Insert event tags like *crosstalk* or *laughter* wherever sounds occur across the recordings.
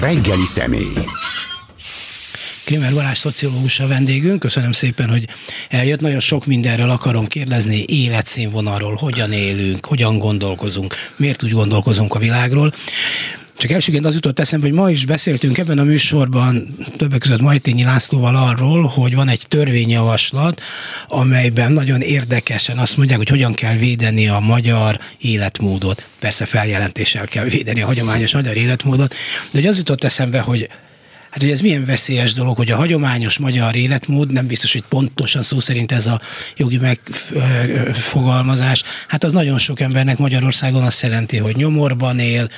reggeli személy. Krimer Balázs szociológus a vendégünk, köszönöm szépen, hogy eljött. Nagyon sok mindenről akarom kérdezni, életszínvonalról, hogyan élünk, hogyan gondolkozunk, miért úgy gondolkozunk a világról. Csak elsőként az jutott eszembe, hogy ma is beszéltünk ebben a műsorban többek között Majtényi Lászlóval arról, hogy van egy törvényjavaslat, amelyben nagyon érdekesen azt mondják, hogy hogyan kell védeni a magyar életmódot. Persze feljelentéssel kell védeni a hagyományos magyar életmódot, de hogy az jutott eszembe, hogy Hát hogy ez milyen veszélyes dolog, hogy a hagyományos magyar életmód, nem biztos, hogy pontosan szó szerint ez a jogi megfogalmazás, hát az nagyon sok embernek Magyarországon azt jelenti, hogy nyomorban él,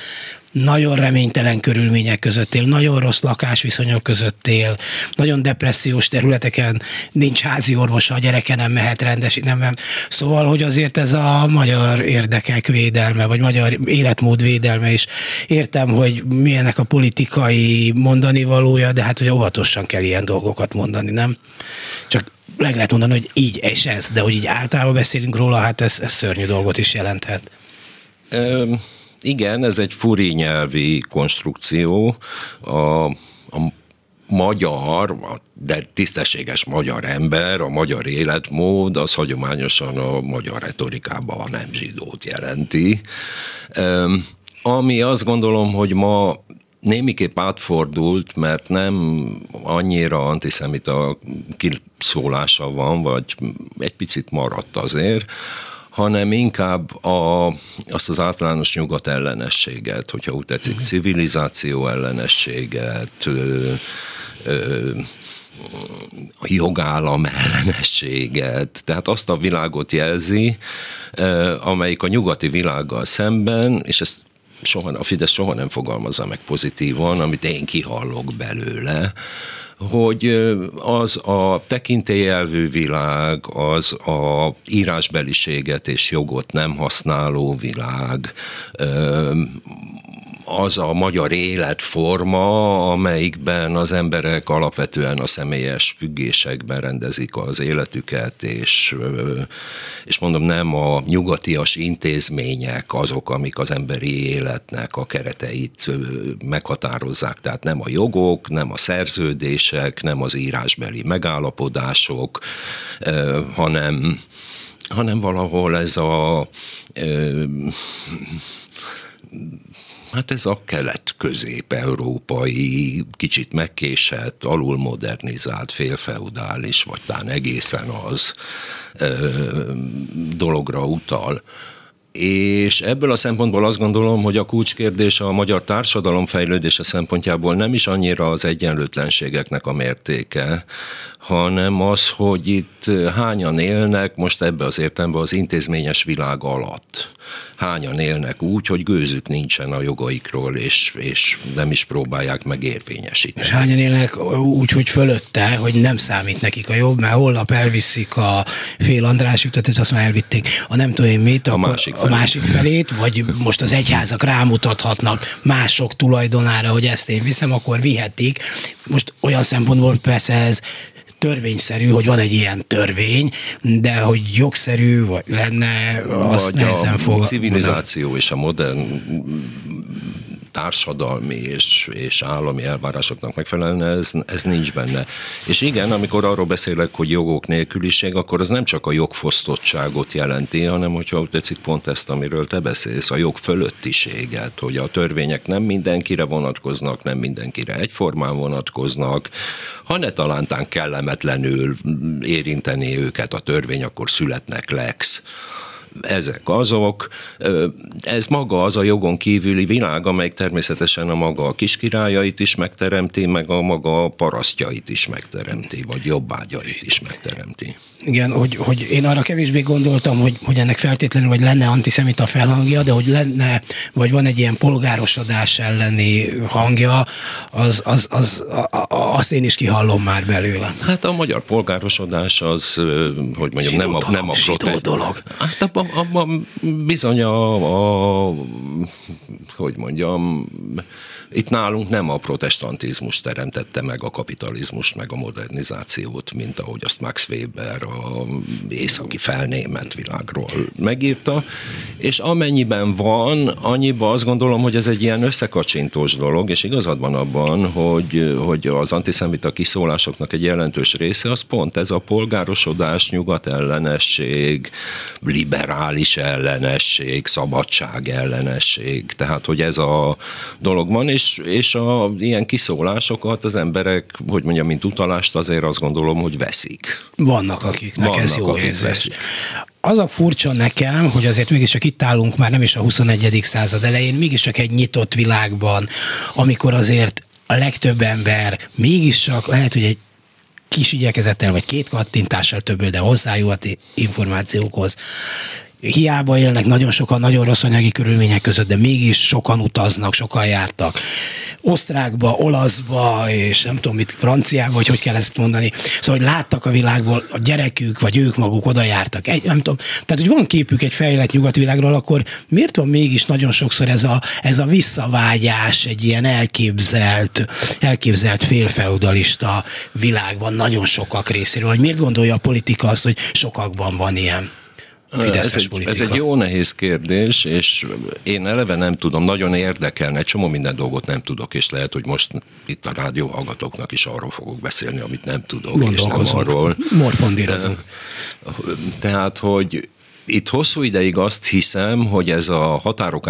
nagyon reménytelen körülmények között él, nagyon rossz lakásviszonyok között él, nagyon depressziós területeken nincs házi orvosa, a gyereke nem mehet rendes, nem, nem. Szóval, hogy azért ez a magyar érdekek védelme, vagy magyar életmód védelme is. Értem, hogy milyenek a politikai mondani valója, de hát, hogy óvatosan kell ilyen dolgokat mondani, nem? Csak meg lehet mondani, hogy így és ez, de hogy így általában beszélünk róla, hát ez, ez szörnyű dolgot is jelenthet. Um igen, ez egy furi nyelvi konstrukció. A, a magyar, de tisztességes magyar ember, a magyar életmód, az hagyományosan a magyar retorikában a nem zsidót jelenti. Ami azt gondolom, hogy ma némiképp átfordult, mert nem annyira antiszemita kiszólása van, vagy egy picit maradt azért, hanem inkább a, azt az általános nyugat ellenességet, hogyha úgy tetszik, mhm. civilizáció ellenességet, ö, ö, a jogállam ellenességet, tehát azt a világot jelzi, amelyik a nyugati világgal szemben, és ezt soha, a Fidesz soha nem fogalmazza meg pozitívan, amit én kihallok belőle, hogy az a tekintélyelvű világ, az a írásbeliséget és jogot nem használó világ, az a magyar életforma, amelyikben az emberek alapvetően a személyes függésekben rendezik az életüket, és, és mondom, nem a nyugatias intézmények azok, amik az emberi életnek a kereteit meghatározzák. Tehát nem a jogok, nem a szerződések, nem az írásbeli megállapodások, hanem hanem valahol ez a Hát ez a kelet-közép-európai, kicsit megkésett, alulmodernizált, félfeudális, vagy talán egészen az ö, dologra utal. És ebből a szempontból azt gondolom, hogy a kulcskérdés a magyar társadalom fejlődése szempontjából nem is annyira az egyenlőtlenségeknek a mértéke, hanem az, hogy itt hányan élnek most ebbe az értelemben az intézményes világ alatt. Hányan élnek úgy, hogy gőzük nincsen a jogaikról, és, és nem is próbálják megérvényesíteni. És hányan élnek úgy, hogy fölötte, hogy nem számít nekik a jobb, mert holnap elviszik a fél András jutat, azt már elvitték a nem tudom én mit, a, másik, a másik felét, vagy most az egyházak rámutathatnak mások tulajdonára, hogy ezt én viszem, akkor vihetik. Most olyan szempontból persze ez törvényszerű, hogy van egy ilyen törvény, de hogy jogszerű vagy lenne, azt vagy nehezen fog. A civilizáció és a modern társadalmi és, és állami elvárásoknak megfelelően ez, ez nincs benne. És igen, amikor arról beszélek, hogy jogok nélküliség, akkor az nem csak a jogfosztottságot jelenti, hanem hogyha úgy tetszik pont ezt, amiről te beszélsz, a jog fölöttiséget, hogy a törvények nem mindenkire vonatkoznak, nem mindenkire egyformán vonatkoznak, ha ne talántán kellemetlenül érinteni őket a törvény, akkor születnek lex ezek azok. Ez maga az a jogon kívüli világ, amelyik természetesen a maga a kiskirályait is megteremti, meg a maga parasztjait is megteremti, vagy jobbágyait is megteremti. Igen, hogy, hogy én arra kevésbé gondoltam, hogy, hogy ennek feltétlenül, hogy lenne antiszemita felhangja, de hogy lenne, vagy van egy ilyen polgárosodás elleni hangja, az, az, az, az azt én is kihallom már belőle. Hát a magyar polgárosodás az, hogy mondjam, nem a, nem a prote- dolog. Hát abban bizony a, a, hogy mondjam, itt nálunk nem a protestantizmus teremtette meg a kapitalizmust, meg a modernizációt, mint ahogy azt Max Weber a északi felnémet világról megírta, és amennyiben van, annyiban azt gondolom, hogy ez egy ilyen összekacsintós dolog, és igazad van abban, hogy, hogy az antiszemita kiszólásoknak egy jelentős része az pont ez a polgárosodás, nyugatellenesség, liberális ellenesség, szabadság ellenesség, tehát hogy ez a dolog van, és, és a ilyen kiszólásokat az emberek, hogy mondjam, mint utalást azért azt gondolom, hogy veszik. Vannak, akiknek Vannak, ez jó akik érzés. Veszik az a furcsa nekem, hogy azért mégiscsak itt állunk már nem is a 21. század elején, mégiscsak egy nyitott világban, amikor azért a legtöbb ember mégiscsak lehet, hogy egy kis igyekezettel, vagy két kattintással több, de hozzájut információkhoz hiába élnek nagyon sokan nagyon rossz anyagi körülmények között, de mégis sokan utaznak, sokan jártak. Osztrákba, olaszba, és nem tudom mit, franciába, vagy hogy kell ezt mondani. Szóval, hogy láttak a világból, a gyerekük, vagy ők maguk oda jártak. Egy, nem tudom, tehát, hogy van képük egy fejlett nyugatvilágról, akkor miért van mégis nagyon sokszor ez a, ez a visszavágyás egy ilyen elképzelt, elképzelt félfeudalista világban nagyon sokak részéről, hogy miért gondolja a politika azt, hogy sokakban van ilyen? Ez egy, ez egy jó nehéz kérdés, és én eleve nem tudom, nagyon érdekelne, egy csomó minden dolgot nem tudok, és lehet, hogy most itt a rádió hallgatóknak is arról fogok beszélni, amit nem tudok, és nem arról. Morfondírozunk. Tehát, hogy itt hosszú ideig azt hiszem, hogy ez a határok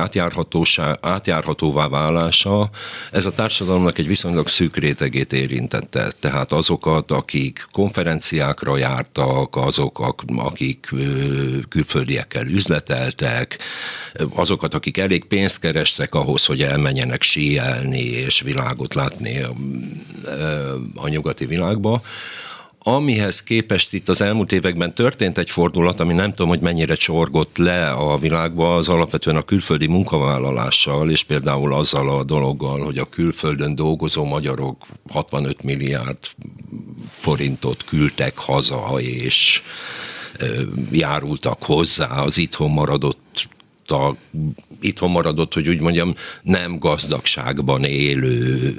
átjárhatóvá válása, ez a társadalomnak egy viszonylag szűk rétegét érintette. Tehát azokat, akik konferenciákra jártak, azok, akik külföldiekkel üzleteltek, azokat, akik elég pénzt kerestek ahhoz, hogy elmenjenek síelni és világot látni a nyugati világba, amihez képest itt az elmúlt években történt egy fordulat, ami nem tudom, hogy mennyire csorgott le a világba, az alapvetően a külföldi munkavállalással, és például azzal a dologgal, hogy a külföldön dolgozó magyarok 65 milliárd forintot küldtek haza, és járultak hozzá az itthon maradott a, itthon maradott, hogy úgy mondjam, nem gazdagságban élő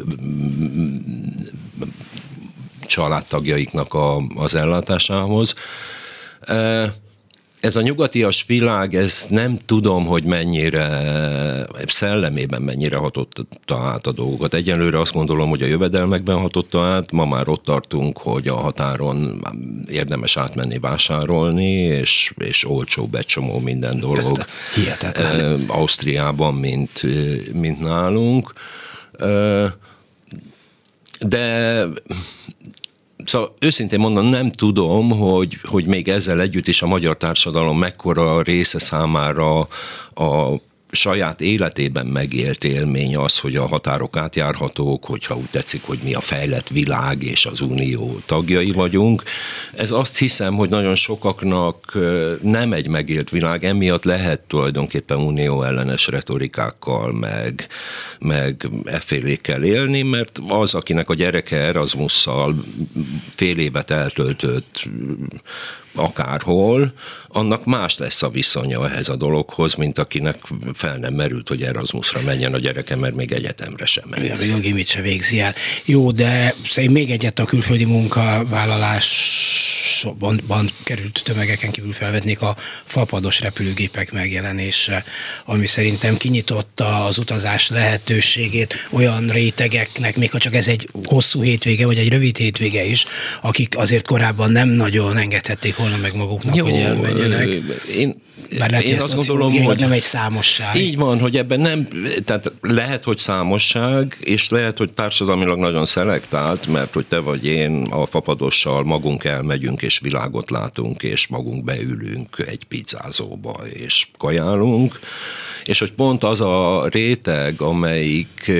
családtagjaiknak a, az ellátásához. Ez a nyugatias világ, ez nem tudom, hogy mennyire szellemében mennyire hatotta át a dolgokat. Egyelőre azt gondolom, hogy a jövedelmekben hatotta át, ma már ott tartunk, hogy a határon érdemes átmenni vásárolni, és, és olcsó becsomó minden dolog. Hihetetlen. Ausztriában, mint, mint nálunk. De Szóval őszintén mondom, nem tudom, hogy, hogy még ezzel együtt is a magyar társadalom mekkora része számára a saját életében megélt élmény az, hogy a határok átjárhatók, hogyha úgy tetszik, hogy mi a fejlett világ és az unió tagjai vagyunk. Ez azt hiszem, hogy nagyon sokaknak nem egy megélt világ, emiatt lehet tulajdonképpen unió ellenes retorikákkal, meg, meg effélékkel élni, mert az, akinek a gyereke Erasmusszal fél évet eltöltött akárhol, annak más lesz a viszonya ehhez a dologhoz, mint akinek fel nem merült, hogy Erasmusra menjen a gyereke, mert még egyetemre sem ment. A gimit se végzi el. Jó, de még egyet a külföldi munkavállalásban került tömegeken kívül felvetnék a fapados repülőgépek megjelenése, ami szerintem kinyitotta az utazás lehetőségét olyan rétegeknek, még ha csak ez egy hosszú hétvége, vagy egy rövid hétvége is, akik azért korábban nem nagyon engedhették volna meg maguknak, Jó, hogy elmenjenek. Én, bár lehet, én azt gondolom, hogy nem egy számosság. Így van, hogy ebben nem, tehát lehet, hogy számosság, és lehet, hogy társadalmilag nagyon szelektált, mert hogy te vagy én a fapadossal magunk elmegyünk, és világot látunk, és magunk beülünk egy pizzázóba, és kajálunk, és hogy pont az a réteg, amelyik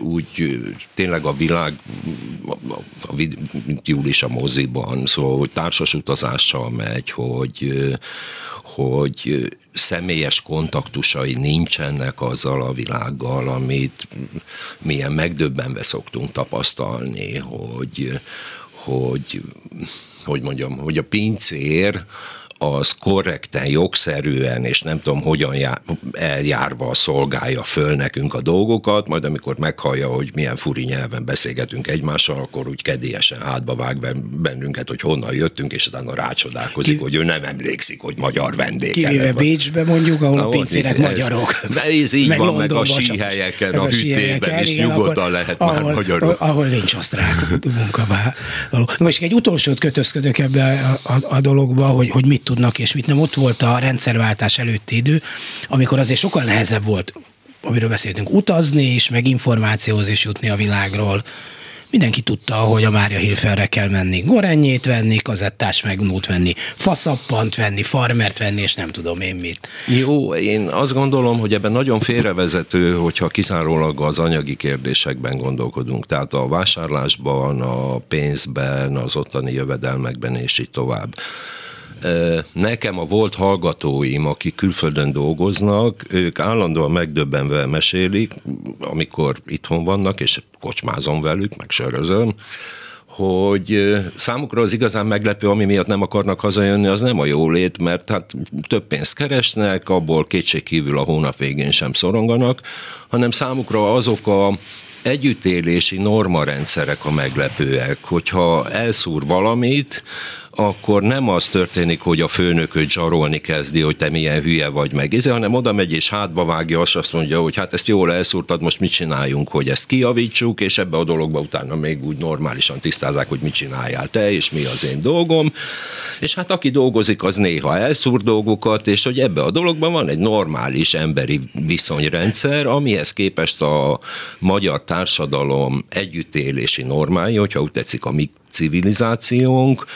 úgy tényleg a világ, mint Júlis a moziban, szóval hogy társas utazással megy, hogy hogy személyes kontaktusai nincsenek azzal a világgal, amit milyen megdöbbenve szoktunk tapasztalni, hogy, hogy hogy mondjam, hogy a pincér az korrekten, jogszerűen, és nem tudom, hogyan jár, eljárva szolgálja föl nekünk a dolgokat, majd amikor meghallja, hogy milyen furi nyelven beszélgetünk egymással, akkor úgy kedélyesen hátba vág bennünket, hogy honnan jöttünk, és utána rácsodálkozik, Ki... hogy ő nem emlékszik, hogy magyar vendég. Kivéve Bécsbe mondjuk, ahol a pincérek magyarok. De ez így meg van, meg a síhelyeken, a, a hűtében is nyugodtan lehet ahol, már magyarok. Ahol nincs osztrák munkavá. Most egy utolsót kötözködök ebbe a, a, a dologba, hogy, hogy mit tudnak és mit nem. Ott volt a rendszerváltás előtti idő, amikor azért sokkal nehezebb volt, amiről beszéltünk, utazni is, meg információhoz is jutni a világról. Mindenki tudta, hogy a Mária Hilferre kell menni, gorennyét venni, kazettás megnót venni, faszappant venni, farmert venni, és nem tudom én mit. Jó, én azt gondolom, hogy ebben nagyon félrevezető, hogyha kizárólag az anyagi kérdésekben gondolkodunk. Tehát a vásárlásban, a pénzben, az ottani jövedelmekben, és így tovább. Nekem a volt hallgatóim, akik külföldön dolgoznak, ők állandóan megdöbbenve mesélik, amikor itthon vannak, és kocsmázom velük, meg sörözöm, hogy számukra az igazán meglepő, ami miatt nem akarnak hazajönni, az nem a jólét, mert hát több pénzt keresnek, abból kétségkívül a hónap végén sem szoronganak, hanem számukra azok a együttélési normarendszerek a meglepőek, hogyha elszúr valamit, akkor nem az történik, hogy a főnököt zsarolni kezdi, hogy te milyen hülye vagy meg, izé, hanem oda megy és hátba vágja, és azt mondja, hogy hát ezt jól elszúrtad, most mit csináljunk, hogy ezt kiavítsuk, és ebbe a dologba utána még úgy normálisan tisztázzák, hogy mit csináljál te, és mi az én dolgom. És hát aki dolgozik, az néha elszúr dolgokat, és hogy ebbe a dologban van egy normális emberi viszonyrendszer, amihez képest a magyar társadalom együttélési normája, hogyha úgy tetszik a mi civilizációnk,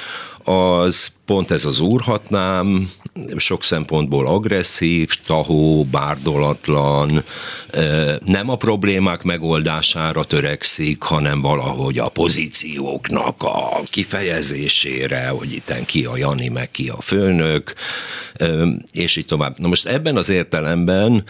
az pont ez az úrhatnám, sok szempontból agresszív, tahó, bárdolatlan, nem a problémák megoldására törekszik, hanem valahogy a pozícióknak a kifejezésére, hogy itten ki a Jani, meg ki a főnök, és így tovább. Na most ebben az értelemben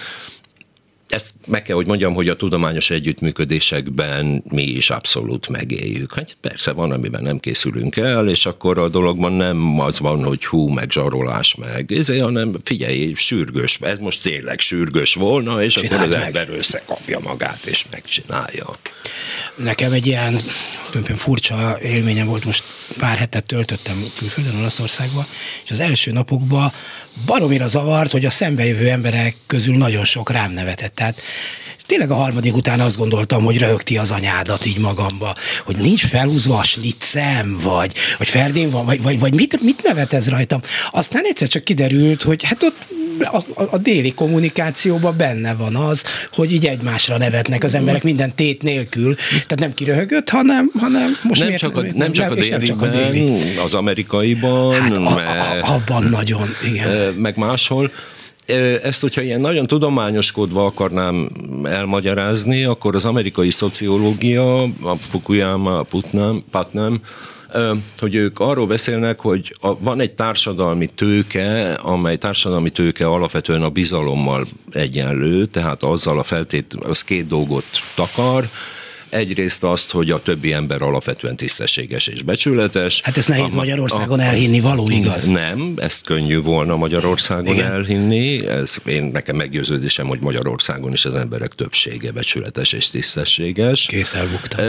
ezt meg kell, hogy mondjam, hogy a tudományos együttműködésekben mi is abszolút megéljük. Hát persze van, amiben nem készülünk el, és akkor a dologban nem az van, hogy hú, meg zsarolás, meg ezért, hanem figyelj, sürgős, ez most tényleg sürgős volna, és Csináld akkor az meg. ember összekapja magát, és megcsinálja. Nekem egy ilyen furcsa élményem volt, most pár hetet töltöttem külföldön, Olaszországban, és az első napokban baromira zavart, hogy a szembejövő emberek közül nagyon sok rám nevetett. Tehát tényleg a harmadik után azt gondoltam, hogy röhögti az anyádat így magamba, hogy nincs felhúzva a slicem, vagy, vagy Ferdén van, vagy, vagy, vagy mit, mit nevet ez rajtam. Aztán egyszer csak kiderült, hogy hát ott a, a, déli kommunikációban benne van az, hogy így egymásra nevetnek az emberek minden tét nélkül. Tehát nem kiröhögött, hanem, hanem most nem, miért, csak a, nem, nem, csak a déliben, nem csak a déli. az amerikaiban. Hát a, a, a, abban nagyon, igen. Meg máshol ezt, hogyha ilyen nagyon tudományoskodva akarnám elmagyarázni, akkor az amerikai szociológia, a Fukuyama, a Putnam, Putnam hogy ők arról beszélnek, hogy a, van egy társadalmi tőke, amely társadalmi tőke alapvetően a bizalommal egyenlő, tehát azzal a feltét, az két dolgot takar, Egyrészt azt, hogy a többi ember alapvetően tisztességes és becsületes. Hát ezt nehéz a, Magyarországon a, elhinni, való igaz? Nem, ezt könnyű volna Magyarországon Igen. elhinni. Ez én nekem meggyőződésem, hogy Magyarországon is az emberek többsége becsületes és tisztességes. Kész elbukta.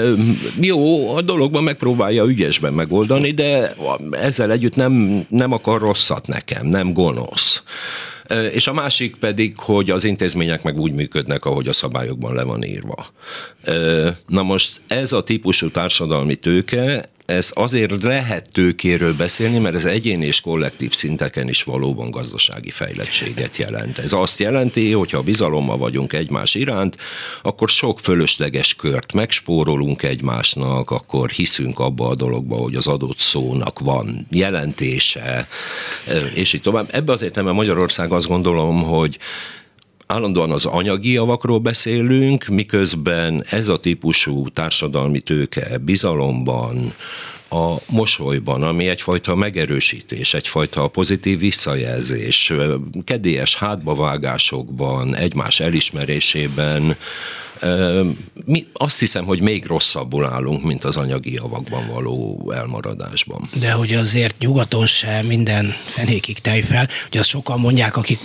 Jó, a dologban megpróbálja ügyesben megoldani, de ezzel együtt nem, nem akar rosszat nekem, nem gonosz. És a másik pedig, hogy az intézmények meg úgy működnek, ahogy a szabályokban le van írva. Na most ez a típusú társadalmi tőke, ez azért lehet tőkéről beszélni, mert ez egyéni és kollektív szinteken is valóban gazdasági fejlettséget jelent. Ez azt jelenti, hogy ha bizalommal vagyunk egymás iránt, akkor sok fölösleges kört megspórolunk egymásnak, akkor hiszünk abba a dologba, hogy az adott szónak van jelentése, és így tovább. Ebbe azért nem, mert Magyarország azt gondolom, hogy állandóan az anyagi javakról beszélünk, miközben ez a típusú társadalmi tőke bizalomban, a mosolyban, ami egyfajta megerősítés, egyfajta pozitív visszajelzés, kedélyes hátbavágásokban, egymás elismerésében Mi azt hiszem, hogy még rosszabbul állunk, mint az anyagi javakban való elmaradásban. De hogy azért nyugaton se minden fenékig tejfel, hogy azt sokan mondják, akik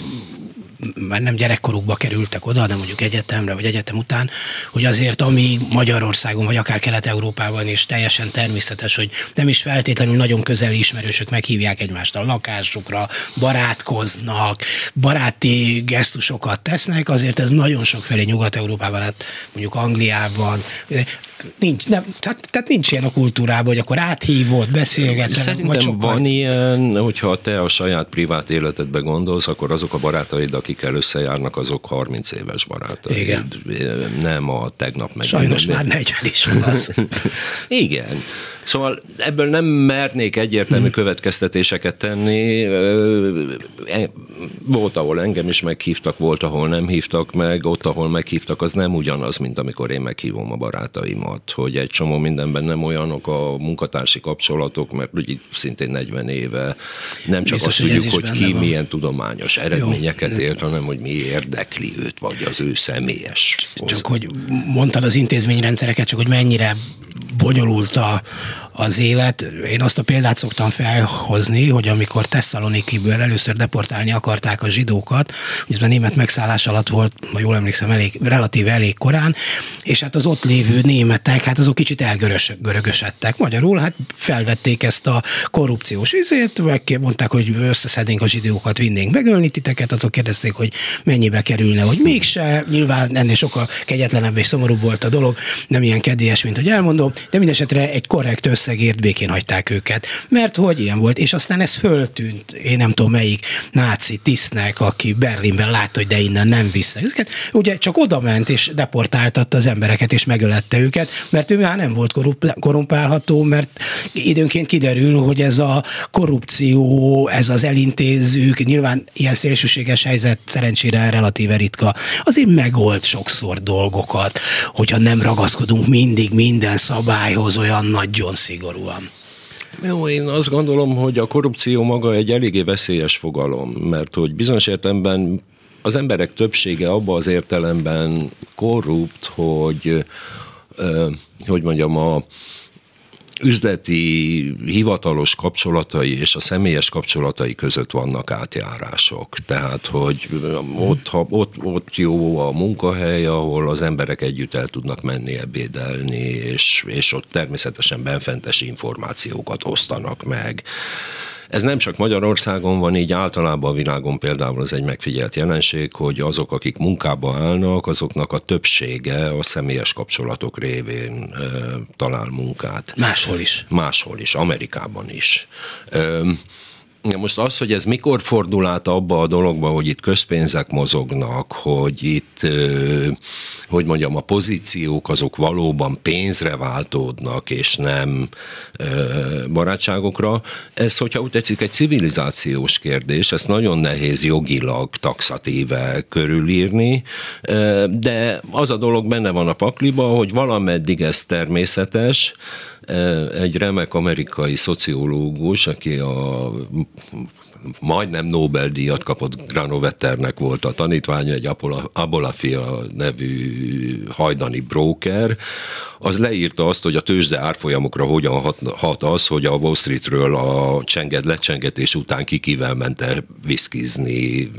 már nem gyerekkorukba kerültek oda, de mondjuk egyetemre vagy egyetem után, hogy azért ami Magyarországon vagy akár Kelet-Európában is teljesen természetes, hogy nem is feltétlenül nagyon közeli ismerősök meghívják egymást a lakásukra, barátkoznak, baráti gesztusokat tesznek, azért ez nagyon sok felé Nyugat-Európában, hát mondjuk Angliában, nincs, nem, tehát, tehát nincs ilyen a kultúrában, hogy akkor áthívod, beszélgetsz. Szerintem sokkal... van ilyen, hogyha te a saját privát életedbe gondolsz, akkor azok a barátaid, akikkel összejárnak, azok 30 éves barátaid. Igen. Nem a tegnap meg. Sajnos már 40 is az. *laughs* Igen. Szóval ebből nem mernék egyértelmű hmm. következtetéseket tenni. E, volt, ahol engem is meghívtak, volt, ahol nem hívtak meg, ott, ahol meghívtak, az nem ugyanaz, mint amikor én meghívom a barátaimat, hogy egy csomó mindenben nem olyanok a munkatársi kapcsolatok, mert ugye szintén 40 éve nem csak Biztos, azt tudjuk, hogy, hogy ki van. milyen tudományos eredményeket ért, hanem hogy mi érdekli őt, vagy az ő személyes. Csak hogy mondtad az intézményrendszereket, csak hogy mennyire bonyolult a, az élet. Én azt a példát szoktam felhozni, hogy amikor Tesszalonikiből először deportálni akarták a zsidókat, ugye a német megszállás alatt volt, ha jól emlékszem, elég, relatíve elég korán, és hát az ott lévő németek, hát azok kicsit elgörögösedtek. Magyarul hát felvették ezt a korrupciós izét, mondták, hogy összeszednénk a zsidókat, vinnénk megölni titeket, azok kérdezték, hogy mennyibe kerülne, hogy mégse. Nyilván ennél sokkal kegyetlenebb és szomorúbb volt a dolog, nem ilyen kedélyes, mint hogy elmondom, de mindesetre egy korrekt összegért békén hagyták őket, mert hogy ilyen volt, és aztán ez föltűnt, én nem tudom melyik náci tisztnek, aki Berlinben látta, hogy de innen nem visznek őket, ugye csak oda ment és deportáltatta az embereket, és megölette őket, mert ő már nem volt korrumpálható, mert időnként kiderül, hogy ez a korrupció, ez az elintézők, nyilván ilyen szélsőséges helyzet szerencsére relatíve ritka, azért megold sokszor dolgokat, hogyha nem ragaszkodunk mindig minden szabályhoz olyan nagyon szigorúan. Jó, én azt gondolom, hogy a korrupció maga egy eléggé veszélyes fogalom, mert hogy bizonyos értelemben az emberek többsége abban az értelemben korrupt, hogy hogy mondjam, a, üzleti, hivatalos kapcsolatai és a személyes kapcsolatai között vannak átjárások. Tehát, hogy ott, ha, ott, ott jó a munkahely, ahol az emberek együtt el tudnak menni ebédelni, és, és ott természetesen benfentes információkat osztanak meg. Ez nem csak Magyarországon van, így általában a világon például az egy megfigyelt jelenség, hogy azok, akik munkába állnak, azoknak a többsége a személyes kapcsolatok révén e, talál munkát. Máshol is. Máshol is, Amerikában is. E, most az, hogy ez mikor fordul át abba a dologba, hogy itt közpénzek mozognak, hogy itt, hogy mondjam, a pozíciók azok valóban pénzre váltódnak, és nem barátságokra, ez, hogyha úgy tetszik, egy civilizációs kérdés, ezt nagyon nehéz jogilag, taxatíve körülírni, de az a dolog benne van a pakliba, hogy valameddig ez természetes, egy remek amerikai szociológus, aki a majdnem Nobel-díjat kapott Granovetternek volt a tanítványa, egy Abolafia nevű hajdani broker, az leírta azt, hogy a tőzsde árfolyamokra hogyan hat, hat az, hogy a Wall Streetről a csenged lecsengetés után ki kivel mente viszkizni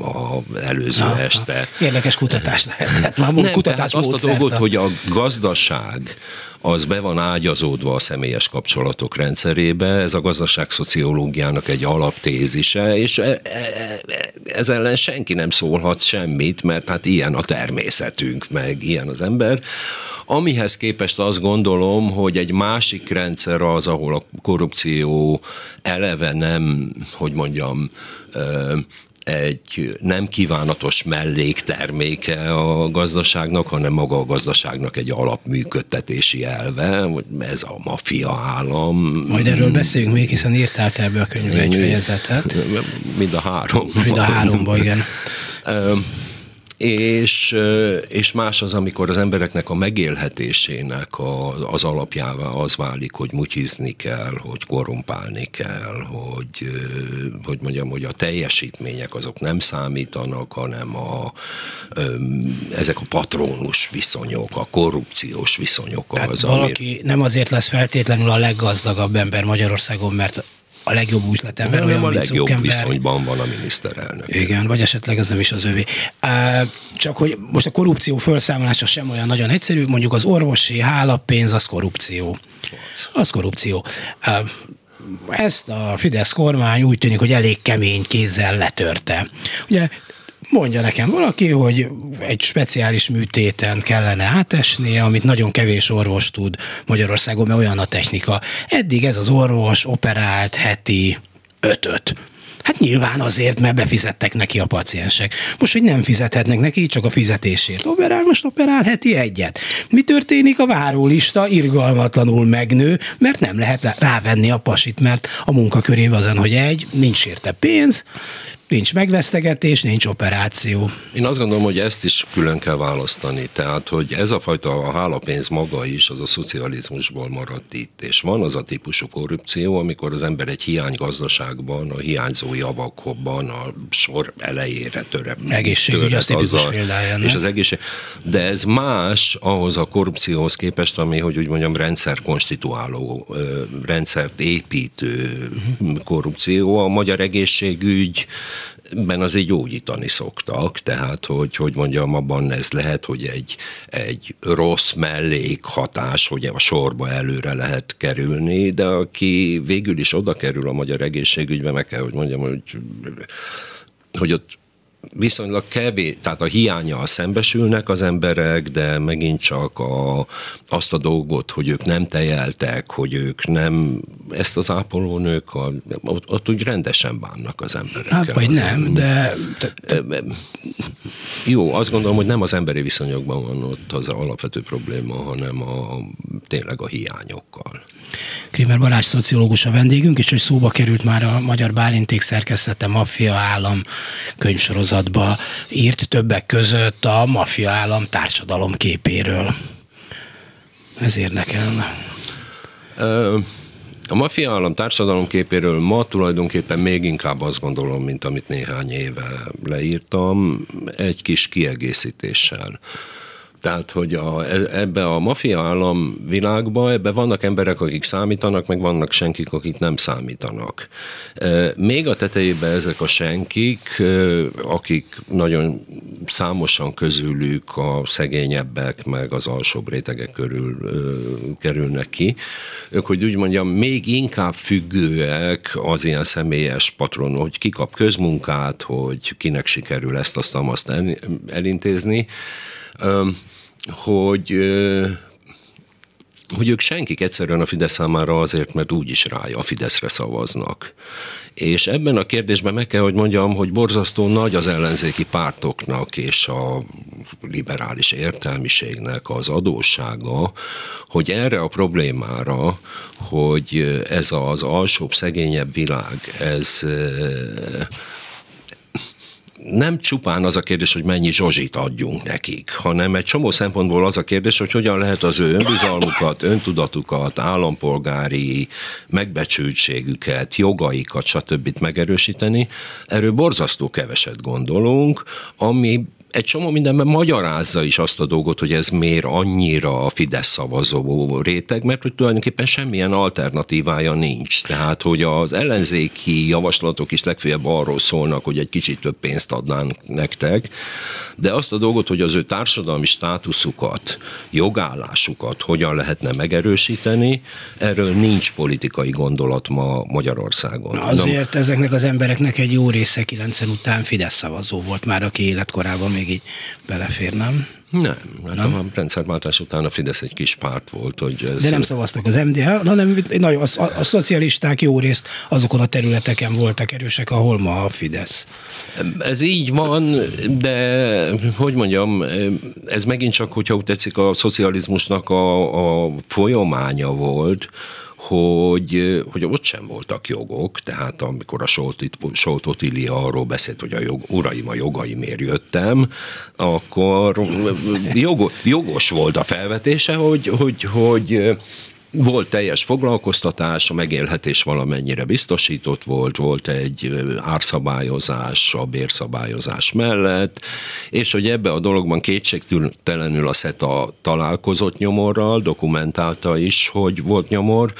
a előző Aha. este. Érdekes kutatás lehet. Már Nem, kutatás azt a dolgot, hogy a gazdaság az be van ágyazódva a személyes kapcsolatok rendszerébe, ez a gazdaság szociológiának egy alaptézise, és e, e, e, ez ellen senki nem szólhat semmit, mert hát ilyen a természetünk, meg ilyen az ember. Amihez képest azt gondolom, hogy egy másik rendszer az, ahol a korrupció eleve nem, hogy mondjam, egy nem kívánatos mellékterméke a gazdaságnak, hanem maga a gazdaságnak egy alapműködtetési elve, ez a maffia állam. Majd erről beszéljünk még, hiszen írtál te ebbe a könyvbe egy fejezetet. Mind a három. Mind a háromba, igen. És, és más az, amikor az embereknek a megélhetésének a, az alapjává az válik, hogy mutyizni kell, hogy korrumpálni kell, hogy, hogy mondjam, hogy a teljesítmények azok nem számítanak, hanem a, ezek a patronus viszonyok, a korrupciós viszonyok Tehát az, valaki ami... nem azért lesz feltétlenül a leggazdagabb ember Magyarországon, mert a legjobb üzletember, olyan, a legjobb viszonyban van a miniszterelnök. Igen, vagy esetleg ez nem is az övé. Csak hogy most a korrupció felszámolása sem olyan nagyon egyszerű, mondjuk az orvosi hálapénz az korrupció. Az korrupció. Ezt a Fidesz kormány úgy tűnik, hogy elég kemény kézzel letörte. Ugye mondja nekem valaki, hogy egy speciális műtéten kellene átesni, amit nagyon kevés orvos tud Magyarországon, mert olyan a technika. Eddig ez az orvos operált heti ötöt. Hát nyilván azért, mert befizettek neki a paciensek. Most, hogy nem fizethetnek neki, csak a fizetésért. Operál, most operál heti egyet. Mi történik? A várólista irgalmatlanul megnő, mert nem lehet rávenni a pasit, mert a munkakörében azon, hogy egy, nincs érte pénz, nincs megvesztegetés, nincs operáció. Én azt gondolom, hogy ezt is külön kell választani. Tehát, hogy ez a fajta a hálapénz maga is az a szocializmusból maradt itt. És van az a típusú korrupció, amikor az ember egy hiánygazdaságban, a hiányzó javakban, a sor elejére töre. Egészségügy az azzal, példája, És az egészség. De ez más ahhoz a korrupcióhoz képest, ami, hogy úgy mondjam, rendszer konstituáló, rendszert építő uh-huh. korrupció. A magyar egészségügy ben azért gyógyítani szoktak, tehát hogy, hogy mondjam, abban ez lehet, hogy egy, egy rossz mellékhatás, hogy a sorba előre lehet kerülni, de aki végül is oda kerül a magyar egészségügybe, meg kell, hogy mondjam, hogy hogy ott viszonylag kevés, tehát a hiánya szembesülnek az emberek, de megint csak a, azt a dolgot, hogy ők nem tejeltek, hogy ők nem, ezt az ápolónők, a, ott, ott úgy rendesen bánnak az emberek. Hát vagy nem, de... Jó, azt gondolom, hogy nem az emberi viszonyokban van ott az alapvető probléma, hanem a, tényleg a hiányokkal. Krimer Balázs szociológus a vendégünk, és hogy szóba került már a Magyar Bálinték szerkesztete Maffia Állam könyvsorozatba írt többek között a Maffia Állam társadalom képéről. Ez érdekelne. A Mafia állam társadalom képéről ma tulajdonképpen még inkább azt gondolom, mint amit néhány éve leírtam, egy kis kiegészítéssel. Tehát, hogy a, e, ebbe a mafia állam világba, ebbe vannak emberek, akik számítanak, meg vannak senkik, akik nem számítanak. E, még a tetejében ezek a senkik, e, akik nagyon számosan közülük a szegényebbek, meg az alsóbb rétegek körül kerülnek ki, ők, hogy úgy mondjam, még inkább függőek az ilyen személyes patron, hogy ki kap közmunkát, hogy kinek sikerül ezt, azt, azt elintézni hogy hogy ők senkik egyszerűen a Fidesz számára azért, mert úgyis rája a Fideszre szavaznak. És ebben a kérdésben meg kell, hogy mondjam, hogy borzasztó nagy az ellenzéki pártoknak és a liberális értelmiségnek az adóssága, hogy erre a problémára, hogy ez az alsóbb, szegényebb világ, ez nem csupán az a kérdés, hogy mennyi zsozsit adjunk nekik, hanem egy csomó szempontból az a kérdés, hogy hogyan lehet az ő önbizalmukat, öntudatukat, állampolgári megbecsültségüket, jogaikat, stb. megerősíteni. Erről borzasztó keveset gondolunk, ami egy csomó mindenben magyarázza is azt a dolgot, hogy ez miért annyira a Fidesz szavazó réteg, mert hogy tulajdonképpen semmilyen alternatívája nincs. Tehát, hogy az ellenzéki javaslatok is legfeljebb arról szólnak, hogy egy kicsit több pénzt adnánk nektek, de azt a dolgot, hogy az ő társadalmi státuszukat, jogállásukat hogyan lehetne megerősíteni, erről nincs politikai gondolat ma Magyarországon. Na azért Na, ezeknek az embereknek egy jó része 90 után Fidesz szavazó volt már, aki életkorában még így belefér, nem? Nem, mert nem? a rendszerváltás után a Fidesz egy kis párt volt, hogy ez... De nem szavaztak az MDH, hanem nagyon, a, a, a szocialisták jó részt azokon a területeken voltak erősek, ahol ma a Fidesz. Ez így van, de hogy mondjam, ez megint csak, hogyha úgy tetszik, a szocializmusnak a, a folyamánya volt, hogy, hogy ott sem voltak jogok, tehát amikor a Solt Otilia arról beszélt, hogy a jog, uraim, a jogaimért jöttem, akkor jogos volt a felvetése, hogy, hogy, hogy volt teljes foglalkoztatás, a megélhetés valamennyire biztosított volt, volt egy árszabályozás a bérszabályozás mellett, és hogy ebbe a dologban kétségtelenül a SETA találkozott nyomorral, dokumentálta is, hogy volt nyomor,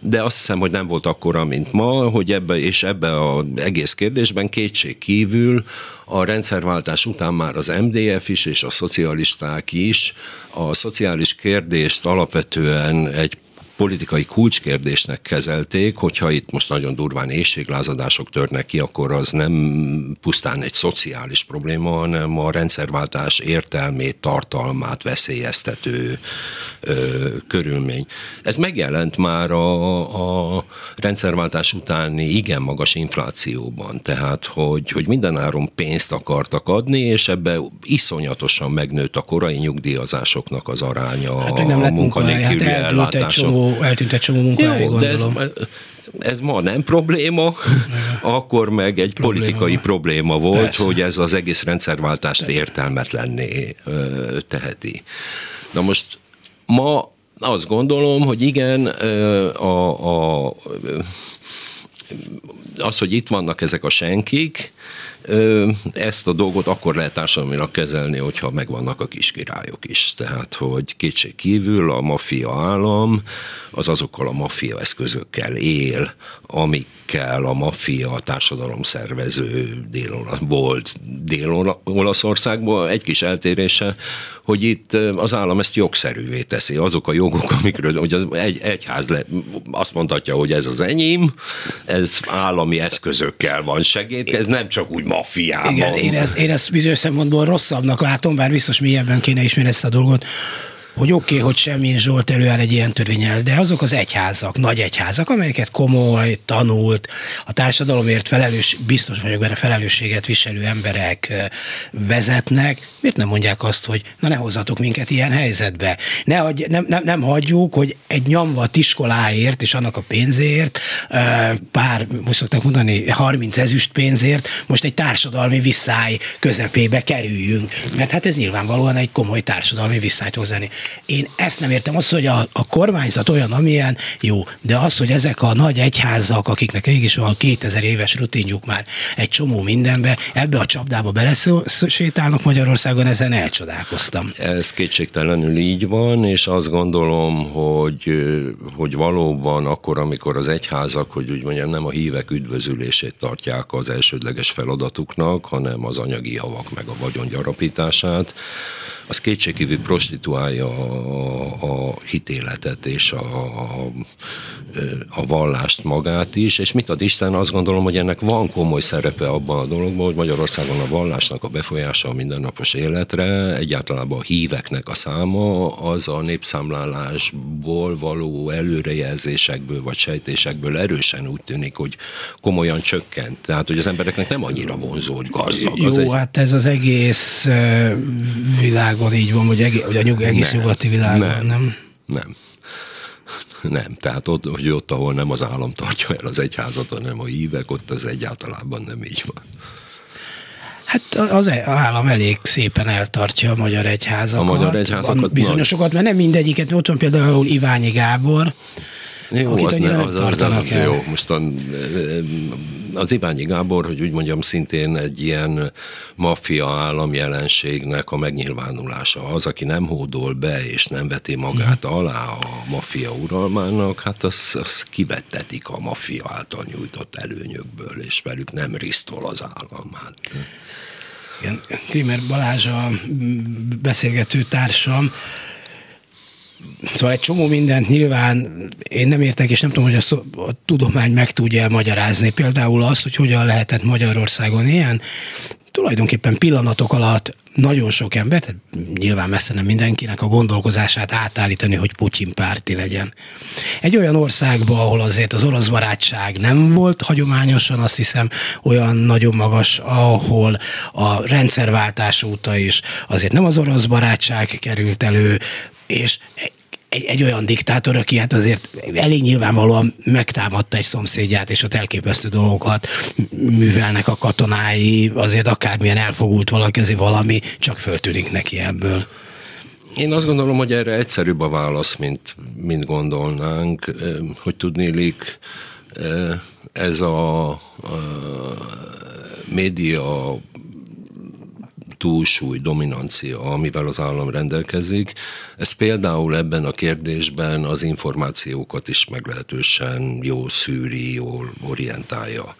de azt hiszem, hogy nem volt akkora, mint ma, hogy ebbe és ebbe az egész kérdésben kétség kívül a rendszerváltás után már az MDF is és a szocialisták is a szociális kérdést alapvetően egy politikai kulcskérdésnek kezelték, hogyha itt most nagyon durván éjséglázadások törnek ki, akkor az nem pusztán egy szociális probléma, hanem a rendszerváltás értelmét, tartalmát veszélyeztető ö, körülmény. Ez megjelent már a, a rendszerváltás utáni igen magas inflációban, tehát hogy, hogy mindenáron pénzt akartak adni, és ebbe iszonyatosan megnőtt a korai nyugdíjazásoknak az aránya hát, a munkanélküli hát ellátások eltűnt egy csomó munkahelyi, Jó, gondolom. De ez, ez ma nem probléma, *laughs* akkor meg egy probléma politikai probléma volt, Persze. hogy ez az egész rendszerváltást értelmetlenné teheti. Na most ma azt gondolom, hogy igen, a, a, az, hogy itt vannak ezek a senkik, ezt a dolgot akkor lehet társadalmilag kezelni, hogyha megvannak a kiskirályok is. Tehát, hogy kétség kívül a maffia állam az azokkal a maffia eszközökkel él, amikkel a maffia a társadalom szervező dél volt Dél-Olaszországban. Egy kis eltérése, hogy itt az állam ezt jogszerűvé teszi. Azok a jogok, amikről hogy az egy, egyház le, azt mondhatja, hogy ez az enyém, ez állami eszközökkel van segít, ez nem csak úgy maffiában. Igen, én ezt, én ezt bizonyos szempontból rosszabbnak látom, bár biztos mélyebben kéne ismerni ezt a dolgot, hogy oké, okay, hogy semmi Zsolt előáll egy ilyen törvényel, de azok az egyházak, nagy egyházak, amelyeket komoly, tanult, a társadalomért felelős, biztos vagyok benne felelősséget viselő emberek vezetnek, miért nem mondják azt, hogy na ne hozzatok minket ilyen helyzetbe? Ne hagy, nem, nem, nem hagyjuk, hogy egy nyomvat iskoláért és annak a pénzért, pár, most szokták mondani, 30 ezüst pénzért, most egy társadalmi visszáj közepébe kerüljünk. Mert hát ez nyilvánvalóan egy komoly társadalmi visszájt hozni. Én ezt nem értem, az, hogy a, a kormányzat olyan, amilyen jó, de az, hogy ezek a nagy egyházak, akiknek mégis van 2000 éves rutinjuk már egy csomó mindenbe, ebbe a csapdába belesétálnak Magyarországon, ezen elcsodálkoztam. Ez kétségtelenül így van, és azt gondolom, hogy, hogy valóban akkor, amikor az egyházak, hogy úgy mondjam, nem a hívek üdvözülését tartják az elsődleges feladatuknak, hanem az anyagi javak meg a vagyon gyarapítását, az kétségkívül prostituálja a, a hitéletet és a, a, a vallást magát is, és mit ad Isten, azt gondolom, hogy ennek van komoly szerepe abban a dologban, hogy Magyarországon a vallásnak a befolyása a mindennapos életre, egyáltalán a híveknek a száma, az a népszámlálásból való előrejelzésekből vagy sejtésekből erősen úgy tűnik, hogy komolyan csökkent. Tehát, hogy az embereknek nem annyira vonzó, hogy gazdag. Jó, egy... hát ez az egész világ világon így van, hogy, egész, hogy a nyug, egész nem, nyugati világon, nem? Nem. nem. Nem, tehát ott, hogy ott, ahol nem az állam tartja el az egyházat, hanem a hívek, ott az egyáltalában nem így van. Hát az e- állam elég szépen eltartja a magyar egyházakat. A magyar egyházakat. Bizonyosokat, mert nem mindegyiket. Ott van például Iványi Gábor, jó, az, ne, az, az, az, jó, most a, az Iványi Gábor, hogy úgy mondjam, szintén egy ilyen maffia állam jelenségnek a megnyilvánulása. Az, aki nem hódol be és nem veti magát mhm. alá a maffia uralmának, hát az, az kivettetik a maffia által nyújtott előnyökből, és velük nem risztol az állam. Hát. Igen, Krimer Balázs a beszélgető társam, Szóval egy csomó mindent nyilván én nem értek, és nem tudom, hogy a, szó, a tudomány meg tudja magyarázni. Például azt, hogy hogyan lehetett Magyarországon ilyen tulajdonképpen pillanatok alatt nagyon sok ember, tehát nyilván messze nem mindenkinek a gondolkozását átállítani, hogy Putyin párti legyen. Egy olyan országban, ahol azért az orosz barátság nem volt hagyományosan, azt hiszem, olyan nagyon magas, ahol a rendszerváltás óta is azért nem az orosz barátság került elő, és egy, egy olyan diktátor, aki hát azért elég nyilvánvalóan megtámadta egy szomszédját, és ott elképesztő dolgokat művelnek a katonái, azért akármilyen elfogult valaki, azért valami csak föltűnik neki ebből. Én azt gondolom, hogy erre egyszerűbb a válasz, mint, mint gondolnánk, hogy tudnélik ez a, a média túlsúly, dominancia, amivel az állam rendelkezik. Ez például ebben a kérdésben az információkat is meglehetősen jó szűri, jól orientálja.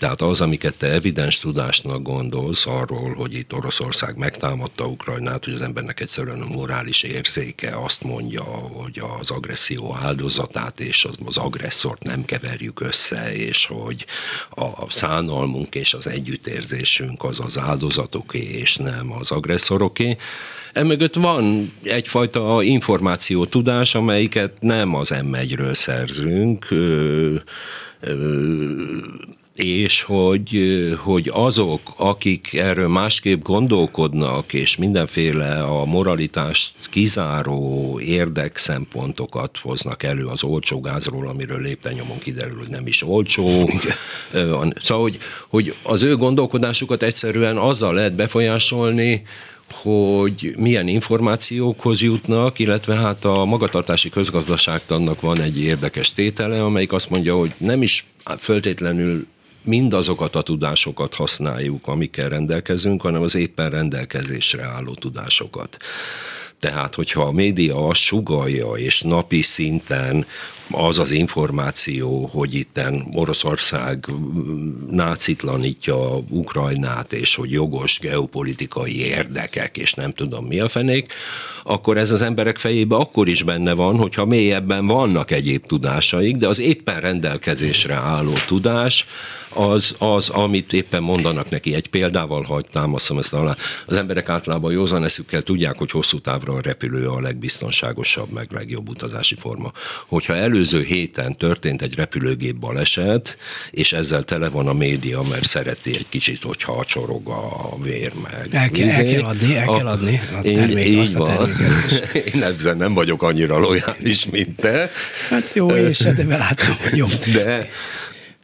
Tehát az, amiket te evidens tudásnak gondolsz arról, hogy itt Oroszország megtámadta Ukrajnát, hogy az embernek egyszerűen a morális érzéke azt mondja, hogy az agresszió áldozatát és az, az agresszort nem keverjük össze, és hogy a szánalmunk és az együttérzésünk az az áldozatoké, és nem az agresszoroké. Emögött van egyfajta információ tudás, amelyiket nem az M1-ről szerzünk, ö, ö, és hogy, hogy azok, akik erről másképp gondolkodnak, és mindenféle a moralitást kizáró érdekszempontokat hoznak elő az olcsó gázról, amiről lépten kiderül, hogy nem is olcsó. Szóval, hogy, hogy az ő gondolkodásukat egyszerűen azzal lehet befolyásolni, hogy milyen információkhoz jutnak, illetve hát a magatartási közgazdaságtannak van egy érdekes tétele, amelyik azt mondja, hogy nem is föltétlenül mindazokat a tudásokat használjuk, amikkel rendelkezünk, hanem az éppen rendelkezésre álló tudásokat. Tehát, hogyha a média azt sugalja, és napi szinten az az információ, hogy itten Oroszország nácitlanítja Ukrajnát, és hogy jogos geopolitikai érdekek, és nem tudom mi a fenék, akkor ez az emberek fejébe akkor is benne van, hogyha mélyebben vannak egyéb tudásaik, de az éppen rendelkezésre álló tudás, az, az amit éppen mondanak neki. Egy példával hagy támaszom ezt alá. Az emberek általában józan eszükkel tudják, hogy hosszú távra a repülő a legbiztonságosabb, meg legjobb utazási forma. Hogyha előző héten történt egy repülőgép baleset, és ezzel tele van a média, mert szereti egy kicsit, hogyha csorog a vér meg. El kell, el kell adni, el kell adni a termék, azt a termék *laughs* én ezzel nem vagyok annyira lojális, mint te. Hát jó, én sem, de *laughs* belátom, hogy jó. De,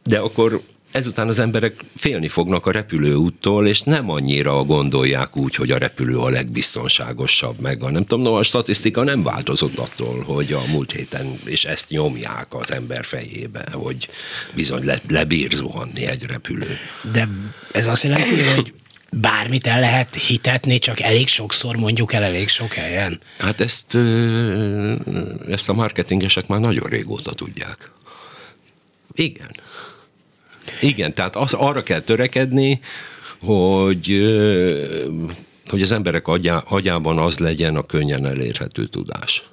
de akkor ezután az emberek félni fognak a repülőúttól, és nem annyira gondolják úgy, hogy a repülő a legbiztonságosabb, meg a nem tudom, no, a statisztika nem változott attól, hogy a múlt héten, és ezt nyomják az ember fejébe, hogy bizony le, lebír zuhanni egy repülő. De ez azt jelenti, hogy bármit el lehet hitetni, csak elég sokszor mondjuk el elég sok helyen. Hát ezt, ezt a marketingesek már nagyon régóta tudják. Igen. Igen, tehát az, arra kell törekedni, hogy hogy az emberek agyá, agyában az legyen a könnyen elérhető tudás.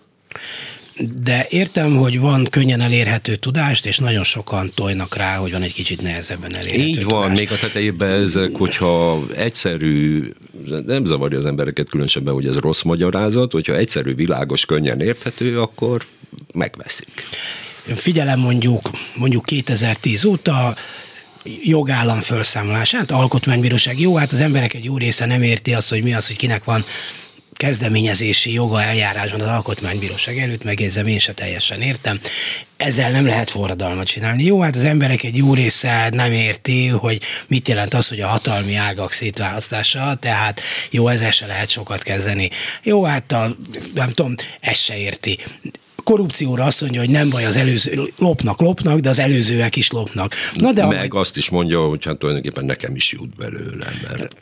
De értem, hogy van könnyen elérhető tudást, és nagyon sokan tojnak rá, hogy van egy kicsit nehezebben elérhető Így van, tudás. még a tetejében ezek, hogyha egyszerű, nem zavarja az embereket különösebben, hogy ez rossz magyarázat, hogyha egyszerű, világos, könnyen érthető, akkor megveszik. Figyelem mondjuk, mondjuk 2010 óta jogállam felszámolását, alkotmánybíróság. Jó, hát az emberek egy jó része nem érti azt, hogy mi az, hogy kinek van kezdeményezési joga eljárásban az alkotmánybíróság előtt, megjegyzem, én se teljesen értem. Ezzel nem lehet forradalmat csinálni. Jó, hát az emberek egy jó része nem érti, hogy mit jelent az, hogy a hatalmi ágak szétválasztása, tehát jó, ezzel se lehet sokat kezdeni. Jó, hát a, nem tudom, ez se érti korrupcióra azt mondja, hogy nem baj, az előző lopnak, lopnak, de az előzőek is lopnak. Na de Meg a... azt is mondja, hogy hát tulajdonképpen nekem is jut belőle, mert...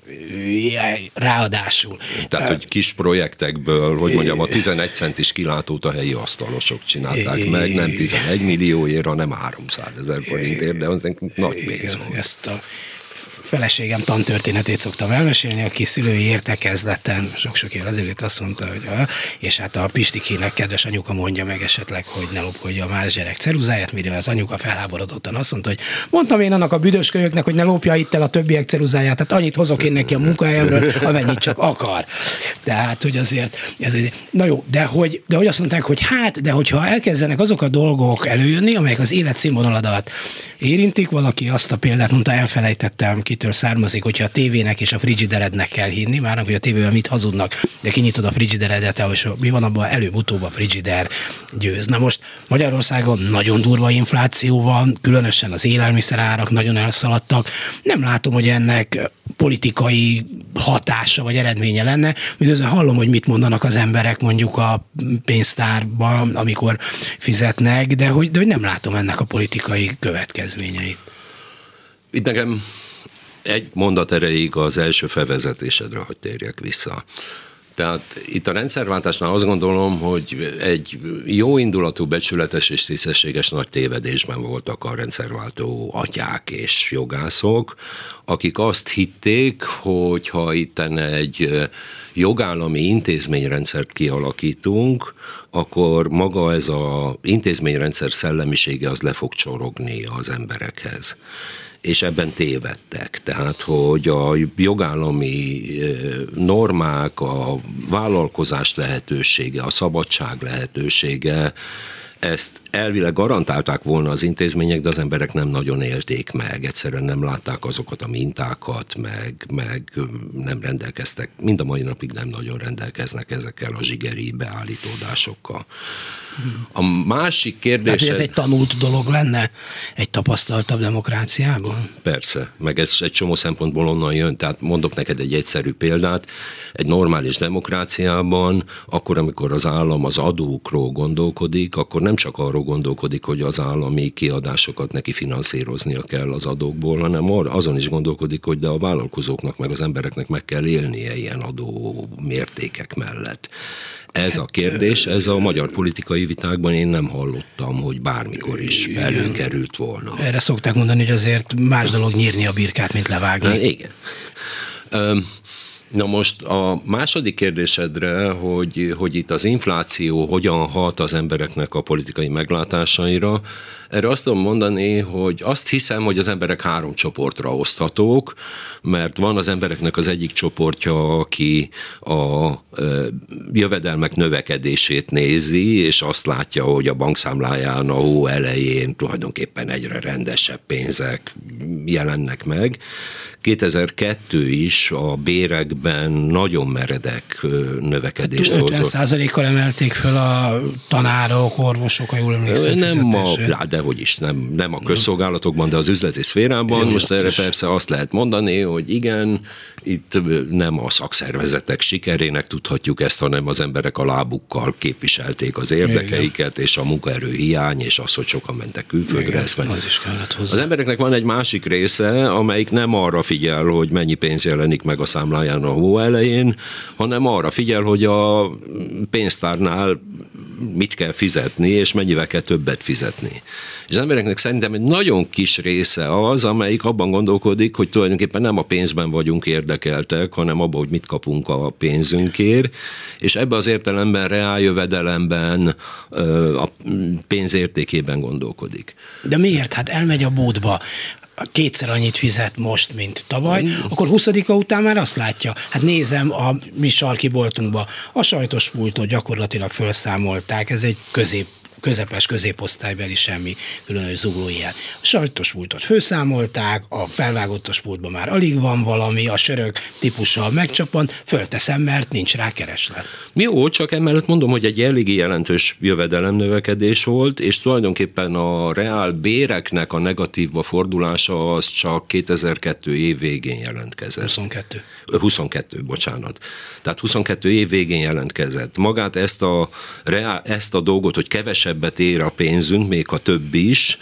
Ráadásul. Tehát, hogy kis projektekből, hogy mondjam, a 11 centis kilátót a helyi asztalosok csinálták meg, nem 11 millióért, hanem 300 ezer forintért, de az nagy pénz volt. Ezt a feleségem tantörténetét szoktam elmesélni, aki szülői értekezleten sok-sok évvel ezelőtt azt mondta, hogy ha, és hát a Pistikének kedves anyuka mondja meg esetleg, hogy ne lopkodja a más gyerek ceruzáját, mire az anyuka felháborodottan azt mondta, hogy mondtam én annak a büdös kölyöknek, hogy ne lopja itt el a többiek ceruzáját, tehát annyit hozok én neki a munkahelyemről, amennyit csak akar. Tehát, hogy azért, ez, na jó, de hogy, de hogy azt mondták, hogy hát, de hogyha elkezdenek azok a dolgok előjönni, amelyek az életszínvonaladat érintik, valaki azt a példát mondta, elfelejtettem, kit tévétől származik, hogyha a tévének és a frigiderednek kell hinni, már hogy a tévében mit hazudnak, de kinyitod a frigideredet, és mi van abban, előbb-utóbb a frigider győz. Na most Magyarországon nagyon durva infláció van, különösen az élelmiszerárak nagyon elszaladtak. Nem látom, hogy ennek politikai hatása vagy eredménye lenne, miközben hallom, hogy mit mondanak az emberek mondjuk a pénztárban, amikor fizetnek, de hogy, de hogy nem látom ennek a politikai következményeit. Itt nekem egy mondat erejéig az első felvezetésedre, hogy térjek vissza. Tehát itt a rendszerváltásnál azt gondolom, hogy egy jó indulatú, becsületes és tisztességes nagy tévedésben voltak a rendszerváltó atyák és jogászok, akik azt hitték, hogy ha itt egy jogállami intézményrendszert kialakítunk, akkor maga ez az intézményrendszer szellemisége az le fog csorogni az emberekhez és ebben tévedtek. Tehát, hogy a jogállami normák, a vállalkozás lehetősége, a szabadság lehetősége, ezt elvileg garantálták volna az intézmények, de az emberek nem nagyon élték meg, egyszerűen nem látták azokat a mintákat, meg, meg nem rendelkeztek, mind a mai napig nem nagyon rendelkeznek ezekkel a zsigeri beállítódásokkal. A másik kérdés... Hát, ez egy tanult dolog lenne egy tapasztaltabb demokráciában? Persze, meg ez egy csomó szempontból onnan jön. Tehát mondok neked egy egyszerű példát. Egy normális demokráciában, akkor, amikor az állam az adókról gondolkodik, akkor nem csak arról gondolkodik, hogy az állami kiadásokat neki finanszíroznia kell az adókból, hanem azon is gondolkodik, hogy de a vállalkozóknak meg az embereknek meg kell élnie ilyen adó mértékek mellett. Ez a kérdés, ez a magyar politikai vitákban én nem hallottam, hogy bármikor is előkerült volna. Erre szokták mondani, hogy azért más dolog nyírni a birkát, mint levágni. Igen. Na most a második kérdésedre, hogy, hogy itt az infláció hogyan hat az embereknek a politikai meglátásaira, erre azt tudom mondani, hogy azt hiszem, hogy az emberek három csoportra oszthatók, mert van az embereknek az egyik csoportja, aki a jövedelmek növekedését nézi, és azt látja, hogy a bankszámláján a hó elején tulajdonképpen egyre rendesebb pénzek jelennek meg. 2002 is a bérekben nagyon meredek növekedést 50 kal emelték fel a tanárok, orvosok, ha jól emlékszem. Nem a, de hogy is, nem, nem a közszolgálatokban, de az üzleti szférában. Most erre persze azt lehet mondani, hogy igen, itt nem a szakszervezetek sikerének tudhatjuk ezt, hanem az emberek a lábukkal képviselték az érdekeiket, és a munkaerő hiány, és az, hogy sokan mentek külföldre. Igen, ezt az is kellett hozzá. Az embereknek van egy másik része, amelyik nem arra figyel, hogy mennyi pénz jelenik meg a számláján a hó elején, hanem arra figyel, hogy a pénztárnál mit kell fizetni, és mennyivel kell többet fizetni. És az embereknek szerintem egy nagyon kis része az, amelyik abban gondolkodik, hogy tulajdonképpen nem a pénzben vagyunk érdekeltek, hanem abban, hogy mit kapunk a pénzünkért, és ebbe az értelemben reáljövedelemben, a pénz értékében gondolkodik. De miért? Hát elmegy a bódba, kétszer annyit fizet most, mint tavaly, mm. akkor 20 után már azt látja, hát nézem a mi sarki boltunkba, a sajtos pultot gyakorlatilag felszámolták, ez egy közép közepes középosztálybeli semmi különös zugló ilyen. A sajtos pultot főszámolták, a felvágottos pultban már alig van valami, a sörök típussal megcsapant, fölteszem, mert nincs rá kereslet. Jó, csak emellett mondom, hogy egy eléggé jelentős jövedelemnövekedés volt, és tulajdonképpen a reál béreknek a negatívba fordulása az csak 2002 év végén jelentkezett. 22. 22, bocsánat. Tehát 22 év végén jelentkezett. Magát ezt a, reál, ezt a dolgot, hogy kevesebb kevesebbet ér a pénzünk, még a több is,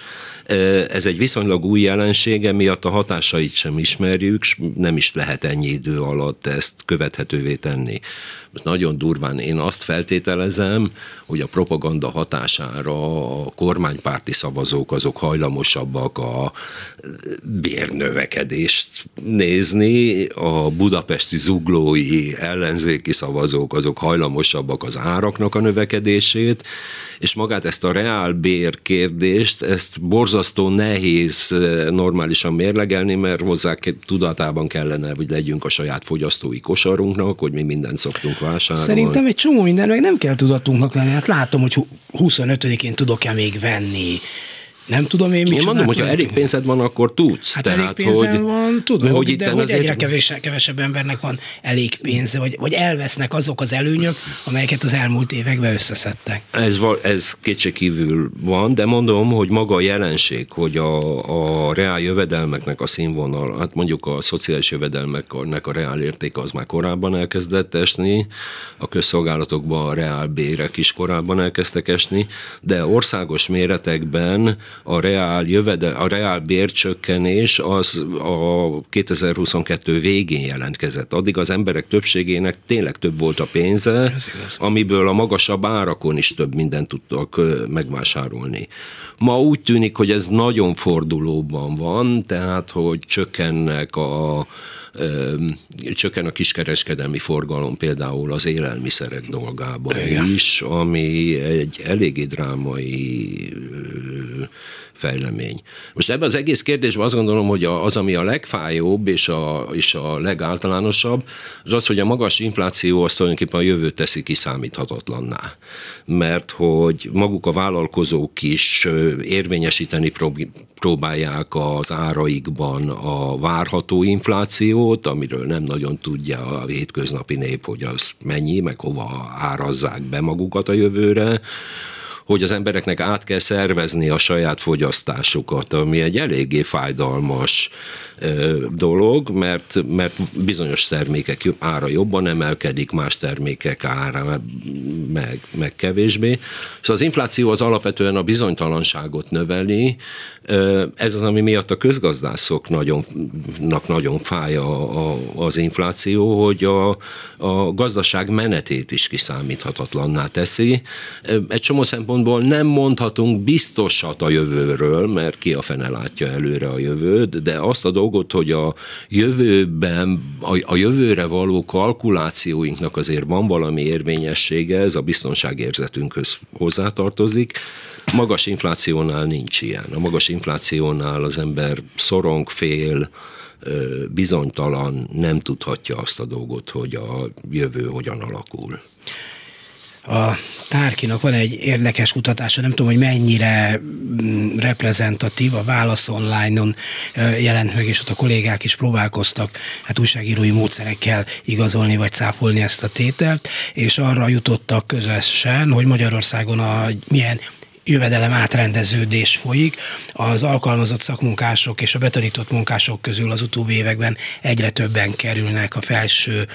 ez egy viszonylag új jelensége, miatt a hatásait sem ismerjük, nem is lehet ennyi idő alatt ezt követhetővé tenni. Most nagyon durván én azt feltételezem, hogy a propaganda hatására a kormánypárti szavazók azok hajlamosabbak a bérnövekedést nézni, a budapesti zuglói ellenzéki szavazók azok hajlamosabbak az áraknak a növekedését, és magát ezt a reál bér kérdést, ezt borzasztó nehéz eh, normálisan mérlegelni, mert hozzá tudatában kellene, hogy legyünk a saját fogyasztói kosarunknak, hogy mi mindent szoktunk vásárolni. Szerintem egy csomó minden meg nem kell tudatunknak lenni. Hát látom, hogy 25-én tudok-e még venni nem tudom én mit Én mondom, hogy ha elég pénzed van, akkor tudsz. Hát Tehát, elég pénzem hogy, van, tudom, hogy de hogy egyre kevés, kevesebb embernek van elég pénze, vagy, vagy elvesznek azok az előnyök, amelyeket az elmúlt években összeszedtek. Ez, ez kétségkívül van, de mondom, hogy maga a jelenség, hogy a, a reál jövedelmeknek a színvonal, hát mondjuk a szociális jövedelmeknek a reál értéke az már korábban elkezdett esni, a közszolgálatokban a reál bérek is korábban elkezdtek esni, de országos méretekben a reál, jövedel, a reál bércsökkenés az a 2022 végén jelentkezett. Addig az emberek többségének tényleg több volt a pénze, amiből a magasabb árakon is több mindent tudtak megvásárolni. Ma úgy tűnik, hogy ez nagyon fordulóban van, tehát hogy csökkennek a csökken a kiskereskedelmi forgalom például az élelmiszerek dolgában Igen. is, ami egy eléggé drámai fejlemény. Most ebben az egész kérdésben azt gondolom, hogy az, ami a legfájóbb és a, és a legáltalánosabb, az az, hogy a magas infláció azt tulajdonképpen a jövőt teszi kiszámíthatatlanná. Mert hogy maguk a vállalkozók is érvényesíteni próbálják az áraikban a várható inflációt, amiről nem nagyon tudja a hétköznapi nép, hogy az mennyi, meg hova árazzák be magukat a jövőre hogy az embereknek át kell szervezni a saját fogyasztásukat, ami egy eléggé fájdalmas dolog, mert, mert bizonyos termékek ára jobban emelkedik, más termékek ára meg, meg kevésbé. Szóval az infláció az alapvetően a bizonytalanságot növeli, ez az, ami miatt a közgazdászoknak nagyon, nagyon fáj a, a, az infláció, hogy a, a gazdaság menetét is kiszámíthatatlanná teszi. Egy csomó szempontból nem mondhatunk biztosat a jövőről, mert ki a fene látja előre a jövőt, de azt a dolgot, hogy a jövőben, a, a jövőre való kalkulációinknak azért van valami érvényessége, ez a biztonságérzetünkhöz hozzátartozik, Magas inflációnál nincs ilyen. A magas inflációnál az ember szorong, fél, bizonytalan, nem tudhatja azt a dolgot, hogy a jövő hogyan alakul. A Tárkinak van egy érdekes kutatása, nem tudom, hogy mennyire mm, reprezentatív, a Válasz Online-on jelent meg, és ott a kollégák is próbálkoztak hát újságírói módszerekkel igazolni vagy cáfolni ezt a tételt, és arra jutottak közösen, hogy Magyarországon a milyen jövedelem átrendeződés folyik. Az alkalmazott szakmunkások és a betanított munkások közül az utóbbi években egyre többen kerülnek a felső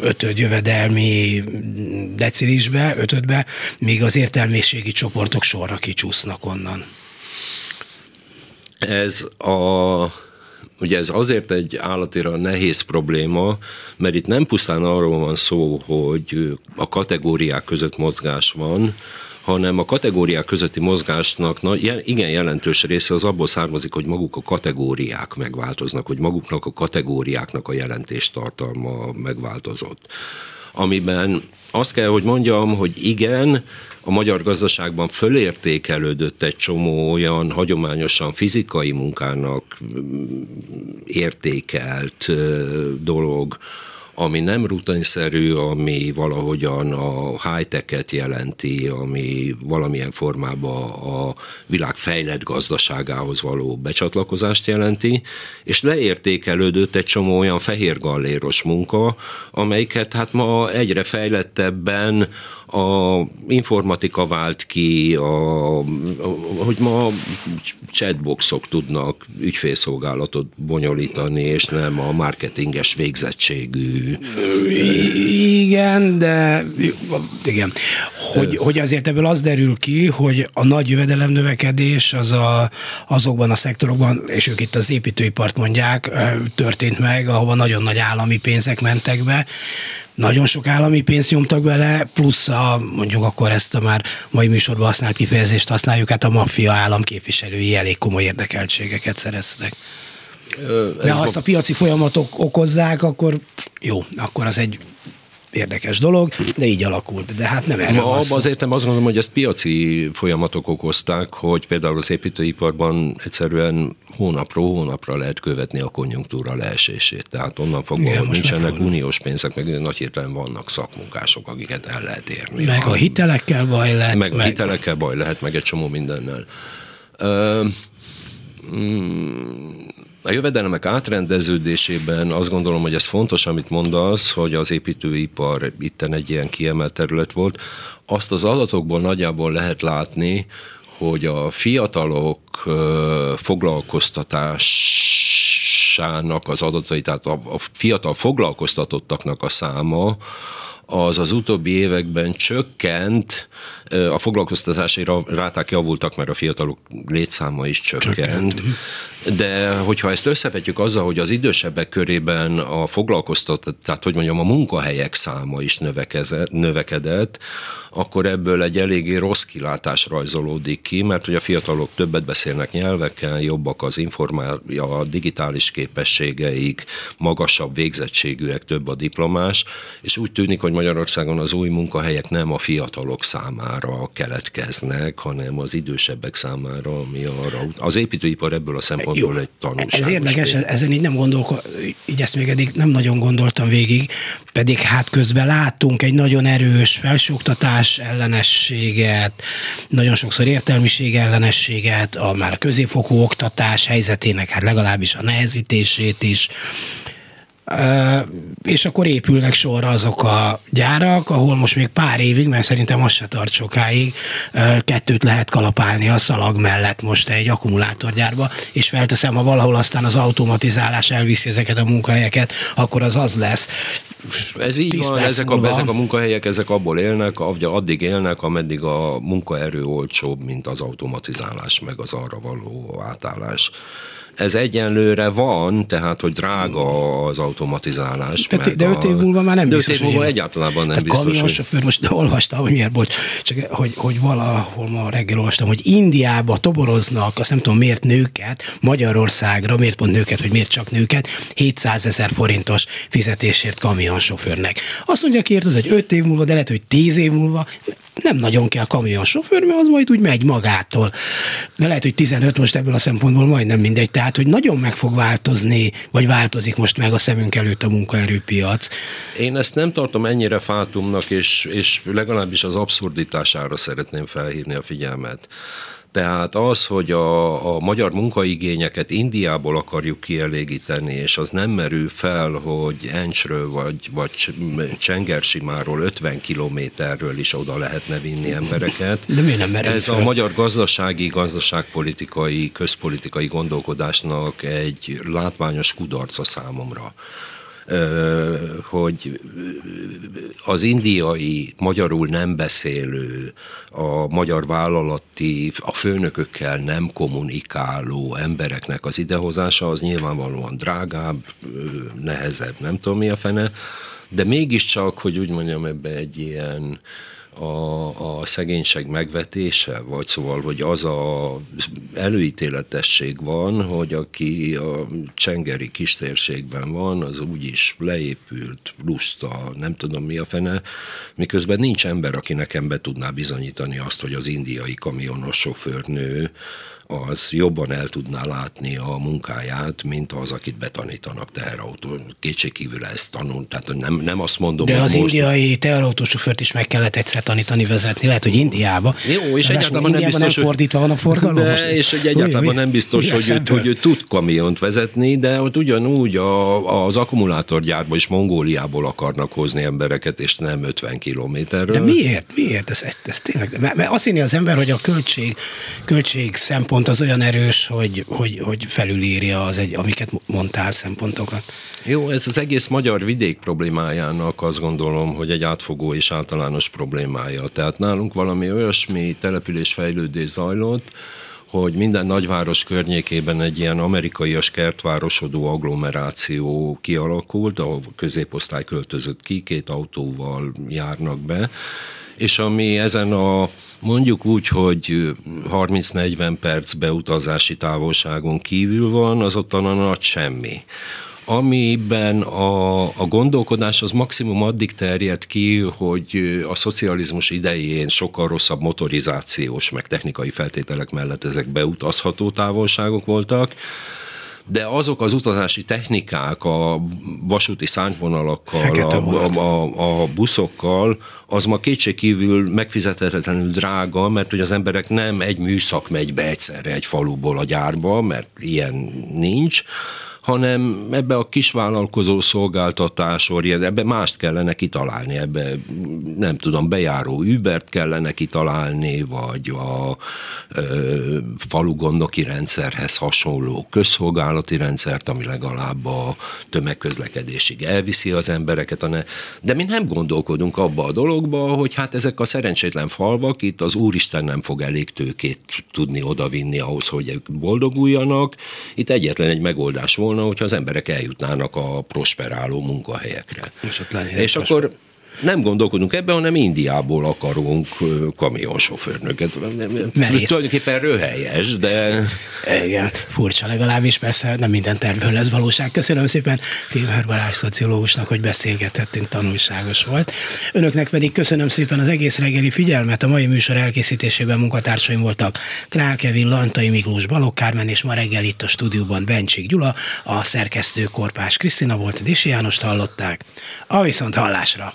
ötöd jövedelmi decilisbe, ötödbe, míg az értelmiségi csoportok sorra kicsúsznak onnan. Ez a Ugye ez azért egy állatira nehéz probléma, mert itt nem pusztán arról van szó, hogy a kategóriák között mozgás van, hanem a kategóriák közötti mozgásnak na, igen jelentős része az abból származik, hogy maguk a kategóriák megváltoznak, hogy maguknak a kategóriáknak a jelentéstartalma megváltozott. Amiben azt kell, hogy mondjam, hogy igen, a magyar gazdaságban fölértékelődött egy csomó olyan hagyományosan fizikai munkának értékelt dolog, ami nem rutinszerű, ami valahogyan a high-tech-et jelenti, ami valamilyen formában a világ fejlett gazdaságához való becsatlakozást jelenti, és leértékelődött egy csomó olyan fehér galléros munka, amelyiket hát ma egyre fejlettebben a informatika vált ki, a, a, hogy ma chatboxok tudnak ügyfélszolgálatot bonyolítani, és nem a marketinges végzettségű. Igen, de igen. Hogy, hogy azért ebből az derül ki, hogy a nagy jövedelem növekedés az a, azokban a szektorokban, és ők itt az építőipart mondják, történt meg, ahova nagyon nagy állami pénzek mentek be, nagyon sok állami pénzt nyomtak bele, plusz a, mondjuk akkor ezt a már mai műsorban használt kifejezést használjuk, hát a maffia államképviselői elég komoly érdekeltségeket szereztek. De ha azt a piaci folyamatok okozzák, akkor jó, akkor az egy érdekes dolog, de így alakult. De hát nem erről Ma azért nem azt gondolom, hogy ezt piaci folyamatok okozták, hogy például az építőiparban egyszerűen hónapról hónapra lehet követni a konjunktúra leesését. Tehát onnan fogva, Igen, hogy nincsenek megfordul. uniós pénzek, meg nagy hirtelen vannak szakmunkások, akiket el lehet érni. Meg a, a hitelekkel baj lehet. Meg, meg a hitelekkel baj lehet, meg egy csomó mindennel. Mm, a jövedelemek átrendeződésében azt gondolom, hogy ez fontos, amit mondasz, hogy az építőipar itten egy ilyen kiemelt terület volt. Azt az adatokból nagyjából lehet látni, hogy a fiatalok foglalkoztatásának az adatai, tehát a fiatal foglalkoztatottaknak a száma, az az utóbbi években csökkent, a foglalkoztatási ráták javultak, mert a fiatalok létszáma is csökkent. De hogyha ezt összevetjük azzal, hogy az idősebbek körében a foglalkoztat, tehát hogy mondjam, a munkahelyek száma is növekedett, akkor ebből egy eléggé rossz kilátás rajzolódik ki, mert hogy a fiatalok többet beszélnek nyelvekkel, jobbak az informália, a digitális képességeik, magasabb végzettségűek, több a diplomás, és úgy tűnik, hogy Magyarországon az új munkahelyek nem a fiatalok számára keletkeznek, hanem az idősebbek számára, ami arra, az építőipar ebből a szempontból Jó, egy tanulság. Ez érdekes, ezen így nem gondolko, így ezt még eddig nem nagyon gondoltam végig, pedig hát közben láttunk egy nagyon erős felsőoktatás, ellenességet, nagyon sokszor értelmiség ellenességet, a már a középfokú oktatás helyzetének hát legalábbis a nehezítését is, és akkor épülnek sorra azok a gyárak, ahol most még pár évig, mert szerintem az se tart sokáig, kettőt lehet kalapálni a szalag mellett most egy akkumulátorgyárba, és felteszem, ha valahol aztán az automatizálás elviszi ezeket a munkahelyeket, akkor az az lesz. Ez így van, ezek a, ezek a munkahelyek, ezek abból élnek, addig élnek, ameddig a munkaerő olcsóbb, mint az automatizálás, meg az arra való átállás ez egyenlőre van, tehát, hogy drága az automatizálás. De, de öt év múlva már nem de biztos, öt év múlva hogy egyáltalán nem tehát biztos. Kamionsofőr, most de olvastam, hogy miért, bocs, csak hogy, hogy valahol ma reggel olvastam, hogy Indiába toboroznak, azt nem tudom miért nőket, Magyarországra, miért pont nőket, hogy miért csak nőket, 700 ezer forintos fizetésért kamionsofőrnek. Azt mondja, ki az egy öt év múlva, de lehet, hogy tíz év múlva nem nagyon kell kamionsofőr, mert az majd úgy megy magától. De lehet, hogy 15 most ebből a szempontból majdnem mindegy. Tehát, hogy nagyon meg fog változni, vagy változik most meg a szemünk előtt a munkaerőpiac. Én ezt nem tartom ennyire fátumnak, és, és legalábbis az abszurditására szeretném felhívni a figyelmet. Tehát az, hogy a, a magyar munkaigényeket Indiából akarjuk kielégíteni, és az nem merül fel, hogy Encsről vagy, vagy Csengersimáról 50 kilométerről is oda lehetne vinni embereket. De miért nem merül Ez fel? a magyar gazdasági, gazdaságpolitikai, közpolitikai gondolkodásnak egy látványos kudarca számomra hogy az indiai magyarul nem beszélő, a magyar vállalati, a főnökökkel nem kommunikáló embereknek az idehozása az nyilvánvalóan drágább, nehezebb, nem tudom mi a fene, de mégiscsak, hogy úgy mondjam, ebbe egy ilyen a, a szegénység megvetése, vagy szóval, hogy az a előítéletesség van, hogy aki a csengeri kistérségben van, az úgyis leépült, lusta, nem tudom mi a fene, miközben nincs ember, aki nekem be tudná bizonyítani azt, hogy az indiai kamionos sofőrnő az jobban el tudná látni a munkáját, mint az, akit betanítanak teherautó. Kétségkívül ezt tanul, tehát nem, nem azt mondom, De az most... indiai teherautósofőrt is meg kellett egyszer tanítani vezetni, lehet, hogy Indiába. Jó, és egyáltalán nem biztos, nem fordítva van a forgalom. De, most. és hogy egyáltalán nem biztos, hogy, ő, hogy ő tud kamiont vezetni, de ott ugyanúgy a, az akkumulátorgyárba is Mongóliából akarnak hozni embereket, és nem 50 kilométerről. De miért? Miért? Ez, ez tényleg, mert, mert azt hinni az ember, hogy a költség, költség szempont szempont az olyan erős, hogy, hogy, hogy felülírja az egy, amiket mondtál szempontokat. Jó, ez az egész magyar vidék problémájának azt gondolom, hogy egy átfogó és általános problémája. Tehát nálunk valami olyasmi településfejlődés zajlott, hogy minden nagyváros környékében egy ilyen amerikaias kertvárosodó agglomeráció kialakult, ahol középosztály költözött ki, két autóval járnak be, és ami ezen a mondjuk úgy, hogy 30-40 perc beutazási távolságon kívül van, az ott a nagy semmi. Amiben a, a gondolkodás az maximum addig terjed ki, hogy a szocializmus idején sokkal rosszabb motorizációs, meg technikai feltételek mellett ezek beutazható távolságok voltak, de azok az utazási technikák a vasúti szányvonalakkal, a, a, a, buszokkal, az ma kétségkívül megfizethetetlenül drága, mert hogy az emberek nem egy műszak megy be egyszerre egy faluból a gyárba, mert ilyen nincs, hanem ebbe a kisvállalkozó szolgáltatás orient, ebbe mást kellene kitalálni, ebbe nem tudom, bejáró Ubert kellene kitalálni, vagy a ö, falugondoki rendszerhez hasonló közszolgálati rendszert, ami legalább a tömegközlekedésig elviszi az embereket, de mi nem gondolkodunk abba a dologba, hogy hát ezek a szerencsétlen falvak, itt az Úristen nem fog elég tőkét tudni odavinni ahhoz, hogy ők boldoguljanak. Itt egyetlen egy megoldás volna, volna, hogyha az emberek eljutnának a prosperáló munkahelyekre. És, ott és akkor nem gondolkodunk ebben, hanem Indiából akarunk kamionsofőrnöket. Merész. Tulajdonképpen röhelyes, de... Igen, furcsa legalábbis, persze nem minden tervből lesz valóság. Köszönöm szépen Filmer Balázs szociológusnak, hogy beszélgethettünk, tanulságos volt. Önöknek pedig köszönöm szépen az egész reggeli figyelmet. A mai műsor elkészítésében munkatársaim voltak Král Kevin, Lantai Miklós, Balogh Kármen, és ma reggel itt a stúdióban Bencsik Gyula, a szerkesztő Korpás Krisztina volt, Dési Jánost hallották. A viszont hallásra!